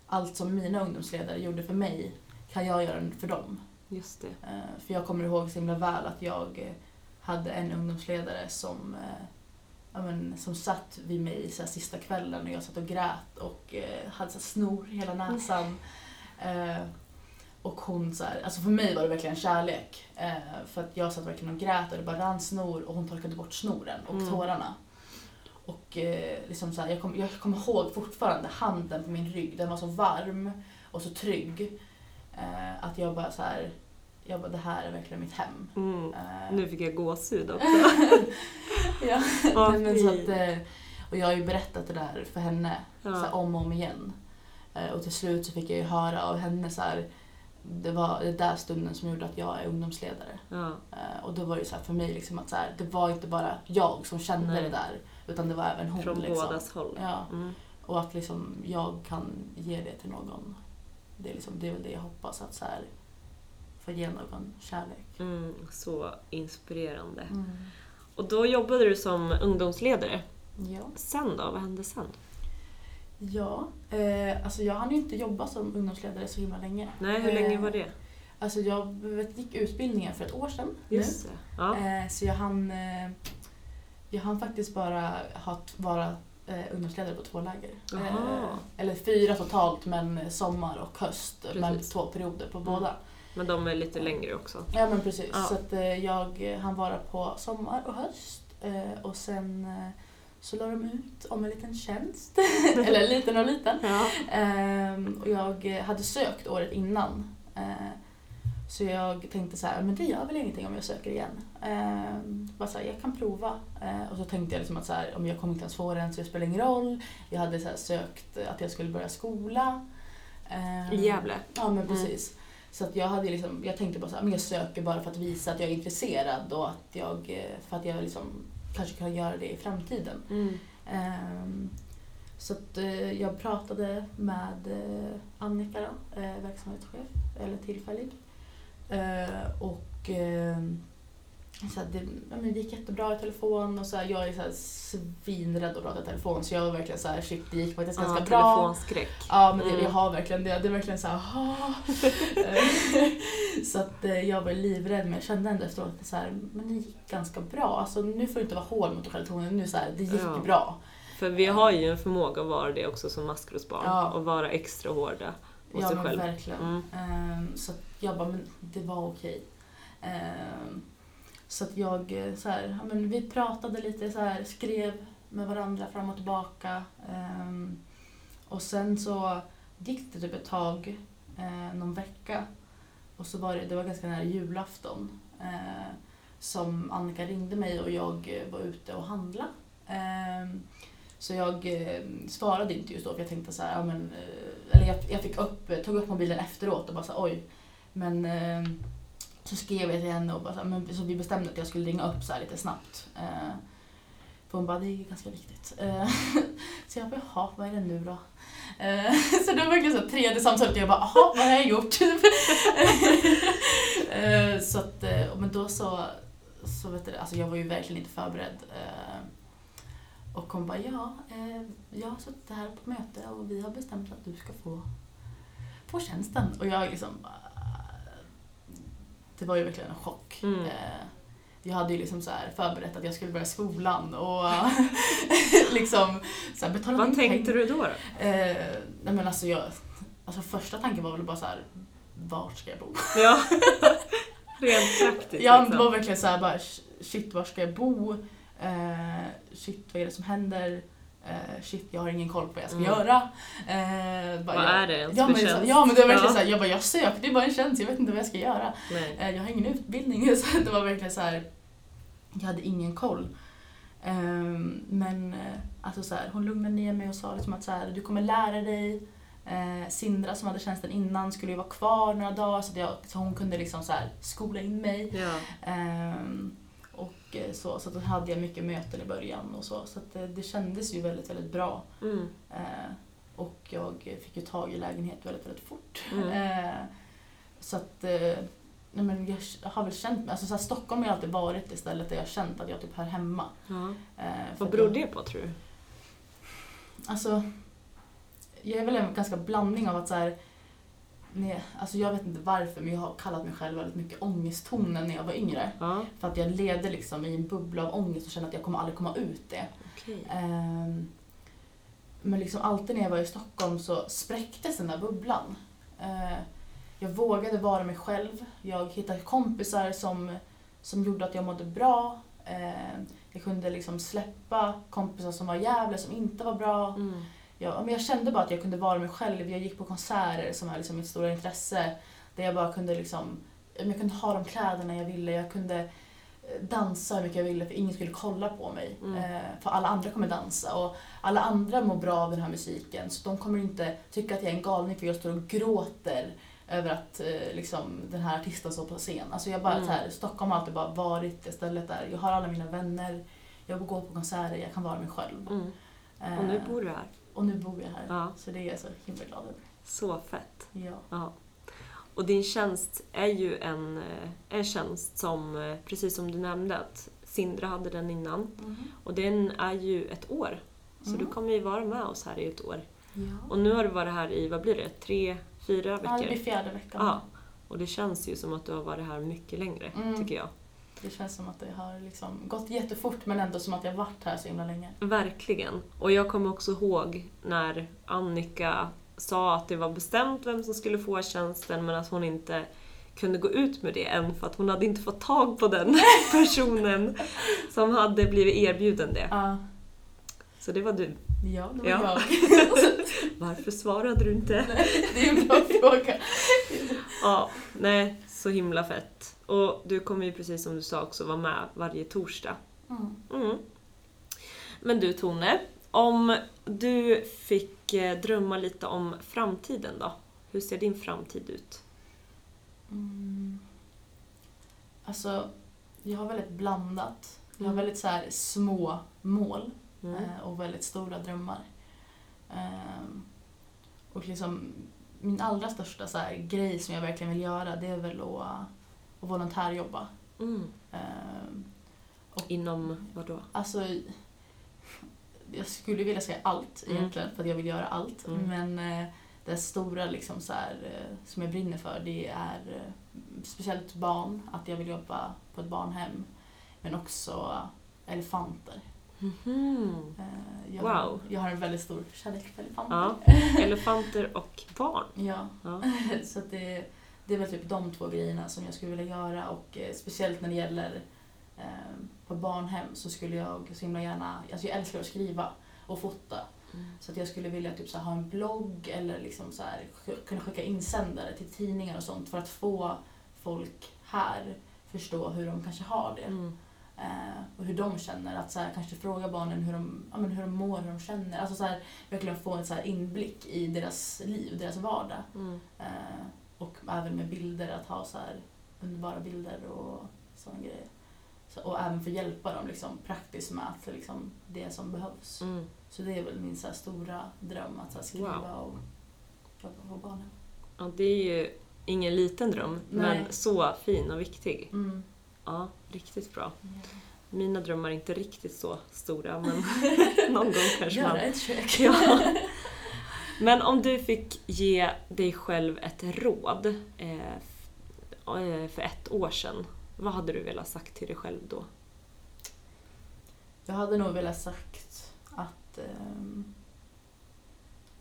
allt som mina ungdomsledare gjorde för mig kan jag göra för dem. Just det. Eh, för jag kommer ihåg så himla väl att jag eh, hade en ungdomsledare som, eh, ja, men, som satt vid mig så här, sista kvällen och jag satt och grät och hade så här, snor hela näsan. Och hon så här, alltså för mig var det verkligen kärlek. Eh, för att jag satt verkligen och grät och det bara rann snor och hon torkade bort snoren och Mm. tårarna. Och eh, liksom så här, jag kommer kom ihåg fortfarande handen på min rygg, den var så varm och så trygg. Eh, att jag bara så här, jag bara det här är verkligen mitt hem. Mm. Eh, Nu fick jag gåshud också. ja. Nej, men så att, eh, och jag har ju berättat det där för henne så här, Ja. om och om igen. Eh, och till slut så fick jag ju höra av henne så här, det var den där stunden som gjorde att jag är ungdomsledare. Ja. Eh, och då var det så för mig liksom att så här, det var inte bara jag som kände Nej. det där utan det var även hon. Från liksom. bådas håll. Ja, Mm. och att liksom jag kan ge det till någon. Det är, liksom, det är väl det jag hoppas att så här, få ge någon kärlek. Mm. Så inspirerande. Mm. Och då jobbade du som ungdomsledare. Ja. Sen då? Vad hände sen? Ja, eh, alltså jag hann ju inte jobba som ungdomsledare så himla länge. Nej, hur Eh, länge var det? Alltså jag gick utbildningen för ett år sedan Just det. Ja. nu. Eh, så jag hann, eh, jag hann faktiskt bara ha, vara eh, ungdomsledare på två läger. Eh, eller fyra totalt men sommar och höst med Precis. två perioder på Mm. båda. Men de är lite längre också. Ja men precis. Ja. Så att, eh, jag hann vara på sommar och höst eh, och sen eh, så la de ut om en liten tjänst. eller liten och liten. Ja. Ehm, och jag hade sökt året innan. Så jag tänkte så här, men det gör väl ingenting om jag söker igen. Ehm, bara så här, jag kan prova. Eh, och så tänkte jag liksom att så här, om jag kommer inte ens få den så det spelar ingen roll. Jag hade så här, sökt att jag skulle börja skola. Ehm, I Gävle? Ja men Mm. precis. Så att jag, hade liksom, jag tänkte bara så här, men jag söker bara för att visa att jag är intresserad och att jag, eh, för att jag liksom kanske kan göra det i framtiden. Mm. Ehm, så att eh, jag pratade med eh, Annika då, eh, verksamhetschef, eller tillfällig. Eh, och eh, så det, ja, men det gick jättebra i telefon och så här, jag är så här svinrädd att prata i telefon så jag var verkligen så här, shit det gick faktiskt ganska Ja, bra. telefonskräck. Ja men det, Mm. jag har verkligen det. Det är verkligen så här, Så att eh, jag var livrädd men jag kände ändå efteråt att det, så här, men det gick ganska bra. Alltså nu får du inte vara hård mot dig själv nu så här, det gick Ja. bra. För vi har ju en förmåga att vara det också som maskrosbarn. Ja. Och vara extra hårda mot Ja sig själv. verkligen. Mm. Ehm, så att jag bara, men det var okej. Ehm, så att jag eh, så här, ja, men vi pratade lite så här, skrev med varandra fram och tillbaka. Ehm, och sen så gick det typ ett tag, eh, någon vecka. Och så var det, det var ganska nära julafton. Eh, som Annika ringde mig och jag eh, var ute och handlade. Ehm, så jag eh, svarade inte just då för jag tänkte så här, ja, men, eller jag, jag fick upp, tog upp mobilen efteråt och bara så här, oj. Men eh, så skrev jag till henne och bara så, här, men, så vi bestämde att jag skulle ringa upp så här lite snabbt. Eh, för hon bara, det är ganska viktigt. Eh, så jag bara, jaha, vad är det nu då? Eh, så det var verkligen så tredje samtalet och jag bara, jaha, vad har jag gjort? eh, så att, eh, men då så, så vet du, alltså jag var ju verkligen inte förberedd. Eh, och hon bara, ja, eh, jag har suttit här på möte och vi har bestämt att du ska få, få tjänsten. Och jag liksom, bara, det var ju verkligen en chock. Mm. Eh, jag hade ju liksom så förberett att jag skulle börja skolan och liksom så här betala Vad tänkte du då? då? Eh, nej men alltså jag, alltså första tanken var väl bara så här, vart ska jag bo? Ja. Rent praktiskt Ja, det liksom. var verkligen så här bara, shit var ska jag bo? Eh, shit vad är det som händer? Eh, shit jag har ingen koll på vad jag ska Mm. göra. Eh, bara, Vad jag, är det ens ja, för men, tjänst? ja men det var verkligen Ja. såhär, jag bara jag sökte bara en tjänst, jag vet inte vad jag ska göra. Eh, jag har ingen utbildning så det var verkligen så här. jag hade ingen koll. Ehm, men eh, alltså så här, hon lugnade ner mig och sa liksom att så här, du kommer lära dig. Eh, Sindra som hade tjänsten innan skulle ju vara kvar några dagar så, att jag, så hon kunde liksom så skola in mig. Ja. Ehm, och eh, så, så att då hade jag mycket möten i början och så. Så det, det kändes ju väldigt, väldigt bra. Mm. Eh, och jag fick ju tag i lägenhet väldigt, väldigt fort. Mm. Eh, så att, eh, nej men jag har väl känt mig, alltså så här, Stockholm har ju alltid varit det stället där jag har känt att jag typ hör hemma. Eh, för Vad beror det på tror du? Alltså, jag är väl en ganska blandning av att så här, nej, alltså jag vet inte varför men jag har kallat mig själv väldigt mycket ångesttonen när jag var yngre. Ja, För att jag levde liksom i en bubbla av ångest och kände att jag kommer aldrig komma ut det. okej. Ehm, men liksom alltid när jag var i Stockholm så spräcktes den där bubblan. Eh, jag vågade vara mig själv. Jag hittade kompisar som, som gjorde att jag mådde bra. Eh, jag kunde liksom släppa kompisar som var jävla som inte var bra. Mm. Jag, men jag kände bara att jag kunde vara mig själv. Jag gick på konserter som är liksom mitt stora intresse. Där jag bara kunde liksom, jag kunde ha de kläderna jag ville. Jag kunde eh, dansa hur mycket jag ville för ingen skulle kolla på mig. Mm. Eh, för alla andra kommer dansa och alla andra mår bra av den här musiken. Så de kommer inte tycka att jag är en galning för jag står och gråter över att eh, liksom, den här artisten står på scen. Alltså jag bara, Mm. så här, Stockholm har alltid bara varit det stället där jag har alla mina vänner, jag går på konserter, jag kan vara mig själv. Mm. Och nu bor du här. Och nu bor jag här. Ja. Så det är jag så himla glad över. Så fett. Ja. Ja. Och din tjänst är ju en, eh, en tjänst som, eh, precis som du nämnde, att Sindra hade den innan. Och den är ju ett år. Så Mm. du kommer ju vara med oss här i ett år. Ja. Och nu har du varit här i, vad blir det, tre, fyra ja, det veckor? blir fjärde veckan. Ja. Och det känns ju som att du har varit här mycket längre, Mm. tycker jag. Det känns som att det har liksom gått jättefort men ändå som att jag varit här så himla länge. Verkligen. Och jag kommer också ihåg när Annika sa att det var bestämt vem som skulle få tjänsten men att hon inte kunde gå ut med det än för att hon hade inte fått tag på den personen som hade blivit erbjuden det. Ja, Så det var du. ja det var Ja. jag. Varför svarade du inte? det är en bra fråga. Ja, nej, så himla fett. Och du kommer ju precis som du sa också vara med varje torsdag. Mm. Mm. Men du Tone, om du fick eh, drömma lite om framtiden då? Hur ser din framtid ut? Mm. Alltså, jag har väldigt blandat. Jag har Mm. väldigt så här små mål Mm. eh, och väldigt stora drömmar. Ehm, och liksom, min allra största så grej som jag verkligen vill göra det är väl att, att volontärjobba. Mm. Ehm, Inom vad då? Alltså, jag skulle vilja säga allt Mm. egentligen för att jag vill göra allt. Mm. Men eh, det stora liksom så här, eh, som jag brinner för det är eh, speciellt barn, att jag vill jobba på ett barnhem. Men också elefanter. Mhm. Eh, jag, Wow. jag har en väldigt stor kärlek för elefanter. Ja. Elefanter och barn. Ja, Ja. så det, det är väl typ de två grejerna som jag skulle vilja göra och eh, speciellt när det gäller eh, på barnhem så skulle jag så himla gärna, alltså jag älskar att skriva och fota. Så att jag skulle vilja typ så här, ha en blogg eller liksom så här, kunna skicka insändare till tidningar och sånt för att få folk här förstå hur de kanske har det. Mm. Eh, och hur de känner. Att så här, kanske fråga barnen hur de, ja, men hur de mår, hur de känner. Alltså så här, verkligen få en så här inblick i deras liv, deras vardag. Mm. Eh, och även med bilder, att ha så här underbara bilder och sådana grejer. Så, och även få hjälpa dem liksom, praktiskt med att, liksom, det som behövs. Mm. Så det är väl min så här, stora dröm, att så här, skriva Wow. och jobba på barnen. Ja, det är ju ingen liten dröm, Nej. men så fin och viktig. Mm. Ja, riktigt bra. Ja. Mina drömmar är inte riktigt så stora, men någon gång kanske man... Göra ett kök. Ja. Men om du fick ge dig själv ett råd eh, eh, för ett år sedan, vad hade du velat sagt till dig själv då? Jag hade nog velat sagt att, ehm,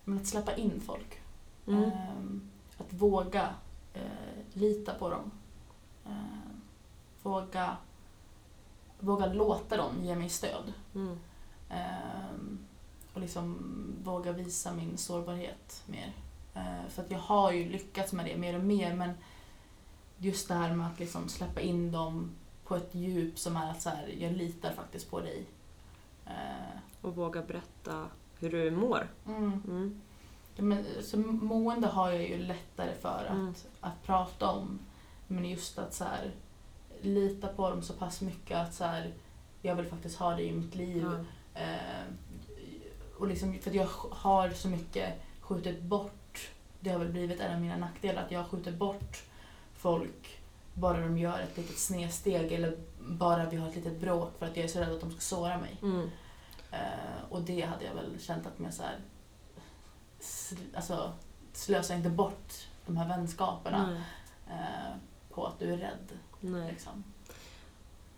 men att släppa in folk. Mm. Ehm, att våga eh, lita på dem. Ehm, våga, våga låta dem ge mig stöd. Mm. Och liksom våga visa min sårbarhet mer. Eh, för att jag har ju lyckats med det mer och mer men just det här med att liksom släppa in dem på ett djup som är att så här, jag litar faktiskt på dig. Eh, Och våga berätta hur du mår. mm. Mm. Men, så mående har jag ju lättare för att, Mm. att prata om. Men just att så här, lita på dem så pass mycket att så här, jag vill faktiskt ha dig i mitt liv. Eh, och liksom, för att jag har så mycket skjutit bort, det har väl blivit en av mina nackdelar, att jag har skjutit bort folk bara de gör ett litet snedsteg eller bara vi har ett litet bråk för att jag är så rädd att de ska såra mig. Mm. Eh, och det hade jag väl känt att jag så här, sl- alltså, slösa inte bort de här vänskaperna Nej. eh, på att du är rädd. Nej. Liksom.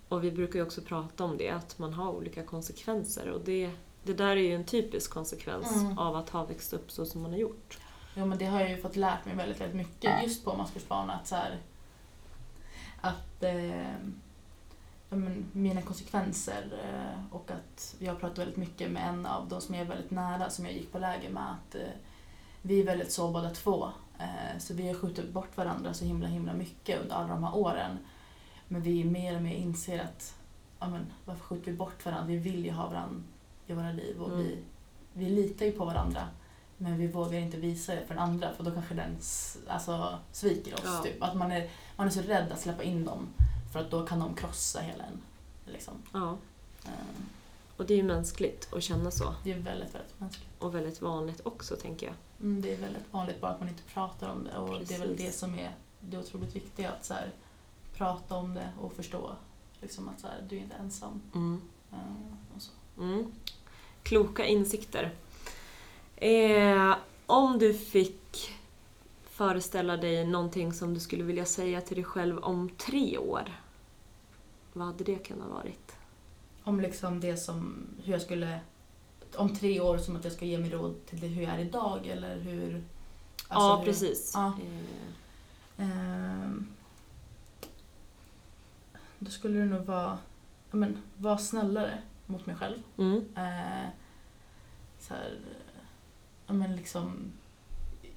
Och vi brukar ju också prata om det, att man har olika konsekvenser. Och det, det där är ju en typisk konsekvens Mm. av att ha växt upp så som man har gjort. Jo men det har jag ju fått lärt mig väldigt, väldigt mycket just på maskersbana att så här, att eh, men mina konsekvenser eh, och att jag har pratat väldigt mycket med en av de som är väldigt nära som jag gick på läger med att eh, vi är väldigt så båda två. Eh, så vi har skjutit bort varandra så himla himla mycket under alla de här åren. Men vi mer och mer inser att ja, men, varför skjuter vi bort varandra? Vi vill ju ha varandra i våra liv och Mm. vi, vi litar ju på varandra. Men vi vågar inte visa det för den andra för då kanske den alltså, sviker oss. Ja. Typ. Att man är, man är så rädd att släppa in dem för att då kan de krossa hela en. Liksom. Ja. Eh, Och det är ju mänskligt att känna så. Det är väldigt, väldigt mänskligt. Och väldigt vanligt också, tänker jag. Mm, det är väldigt vanligt bara att man inte pratar om det och det är väl Precis. det som är det otroligt viktiga att så här, prata om det och förstå liksom att så här, du är inte ensam. Mm. Eh, och så. Kloka insikter. Eh, om du fick föreställa dig någonting som du skulle vilja säga till dig själv om tre år, vad hade det kunnat varit? Om liksom det som, hur jag skulle, om tre år som att jag ska ge mig råd till det, hur jag är idag eller hur... alltså ja, hur- precis. Ja. Eh, Ehm, då skulle det nog vara, men, var snällare mot mig själv. Mm. Eh, så här, ja men liksom,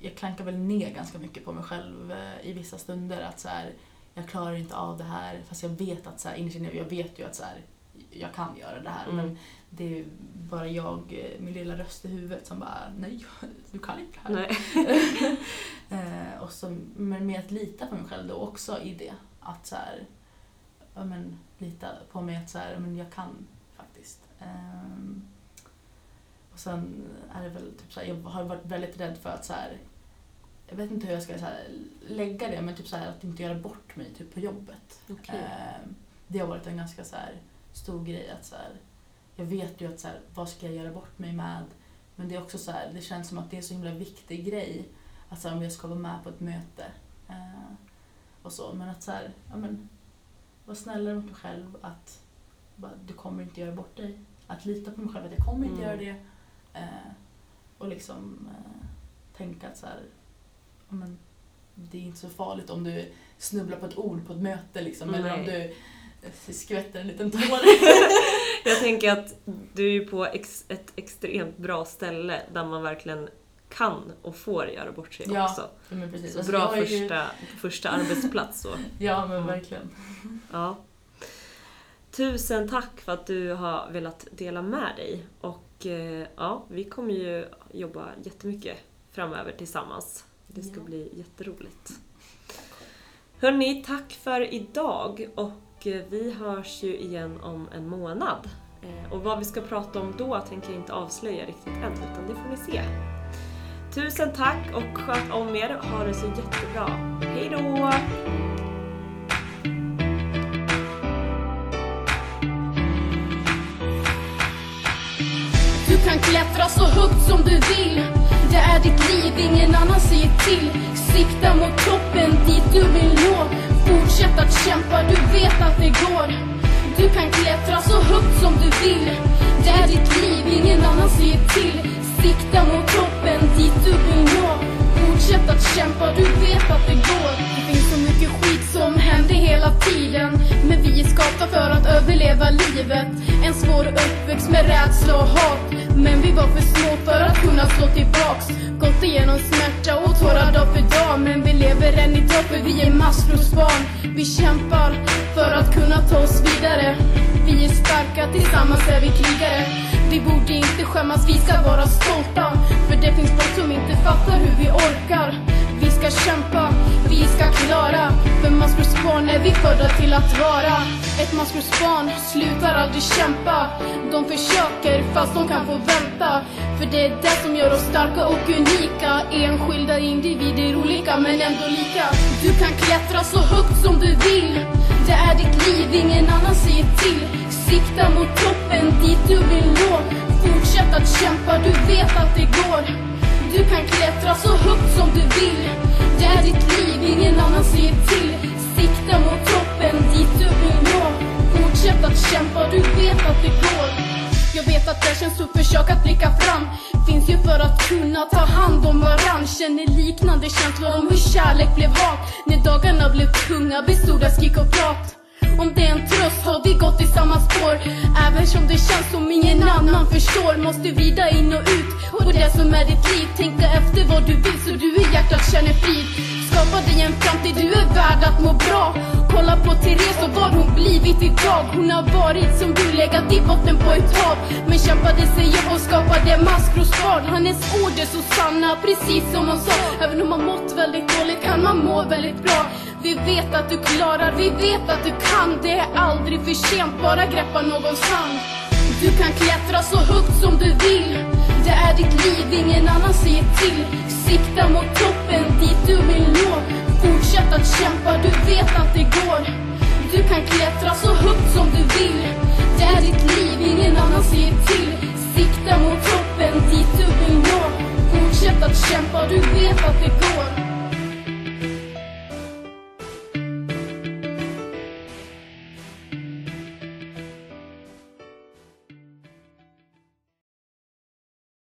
jag klankar väl ner ganska mycket på mig själv eh, i vissa stunder. Att så här, jag klarar inte av det här. Fast jag vet att så här, innerst inne, jag vet ju att så här, jag kan göra det här. Mm. Men det är bara jag, eh, min lilla röst i huvudet som bara, nej, du kan inte det här. Eh, och så, men med att lita på mig själv då också i det. Att så här, ja, men, lita på mig att så här, men jag kan Ehm, och sen är det väl typ så här, jag har varit väldigt rädd för att så här, jag vet inte hur jag ska så här, lägga det, men typ så här, att inte göra bort mig typ på jobbet. Okej. Ehm, det har varit en ganska så stor grej. att så Jag vet ju att så vad ska jag göra bort mig med? Men det är också så här, det känns som att det är en så himla viktig grej. Att så om jag ska vara med på ett möte. Eh, och så. Men att så ja men, vara snällare mot mig själv. Att bara, du kommer inte göra bort dig. Att lita på mig själv att jag kommer inte Mm. göra det. Eh, och liksom eh, tänka att så här, men, det är inte så farligt om du snubblar på ett ord på ett möte liksom. Eller om du skvätter en liten tår. Jag tänker att du är ju på ex, ett extremt bra ställe där man verkligen kan och får göra bort sig Ja, också. Men precis. Så Alltså, bra har ju- första, första arbetsplats så. Ja men verkligen. Ja. Tusen tack för att du har velat dela med dig. Och eh, ja, vi kommer ju jobba jättemycket framöver tillsammans. Det ska Ja. bli jätteroligt. Hörni, tack för idag och eh, vi hörs ju igen om en månad. Eh, Och vad vi ska prata om då tänker jag inte avslöja riktigt än, utan det får ni se. Tusen tack och sköt om er. Ha det så jättebra. Hej kan klättra så högt som du vill. Det är ditt liv, ingen annan säger till. Sikta mot toppen, dit du vill nå. Fortsätt att kämpa, du vet att det går. Du kan klättra så högt som du vill. Det är ditt liv, ingen annan säger till. Sikta mot toppen, dit du vill nå. Fortsätt att kämpa, du vet att det går som händer hela tiden Men vi är skapta för att överleva livet. En svår uppväxt med rädsla och hat. Men vi var för små för att kunna slå tillbaks. Gått igenom smärta och tårar dag för dag. Men vi lever än idag för vi är maskrosbarn. Vi kämpar för att kunna ta oss vidare. Vi är starka, tillsammans är vi krigare. Vi borde inte skämmas, vi ska vara stolta. För det finns folk som inte fattar hur vi orkar. Vi ska kämpa, vi ska klara. För maskrosbarn är vi födda till att vara. Ett maskrosbarn slutar aldrig kämpa. De försöker fast de kan få vänta. För det är det som gör oss starka och unika. Enskilda individer olika men ändå lika. Du kan klättra så högt som du vill. Det är ditt liv, ingen annan säger till. Sikta mot toppen, dit du vill nå. Fortsätt att kämpa, du vet att det går. Du kan klättra så högt som du vill. Det är ditt liv, ingen annan säger till. Sikta mot toppen, dit du vill nå. Fortsätt att kämpa, du vet att det går. Jag vet att det känns tufft, försök att blicka fram. Finns ju för att kunna ta hand om varann. Känner liknande känslor om hur kärlek blev hat. När dagarna blev tunga bestod av skrik och prat. Om det är en tröst har vi gått i samma spår. Även som det känns som ingen annan förstår Måste vrida in och ut på det som är ditt liv. Tänka efter vad du vill så du i hjärtat känner frid. Skapa dig en framtid, du är värd att må bra. Kolla på Therese och vad hon blivit idag. Hon har varit som du, legat i botten på ett hav. Men kämpade sig upp och skapade maskrosbarn. Hennes ord är så sanna, precis som hon sa. Även om man mått väldigt dåligt kan man må väldigt bra vi vet att du klarar, vi vet att du kan. Det är aldrig för sent, bara greppa någons hand. Du kan klättra så högt som du vill. Det är ditt liv, ingen annan säger till. Sikta mot toppen, dit du vill nå. Fortsätt att kämpa, du vet att det går. Du kan klättra så högt som du vill. Det är ditt liv, ingen annan säger till. Sikta mot toppen, dit du vill nå. Fortsätt att kämpa, du vet att det går.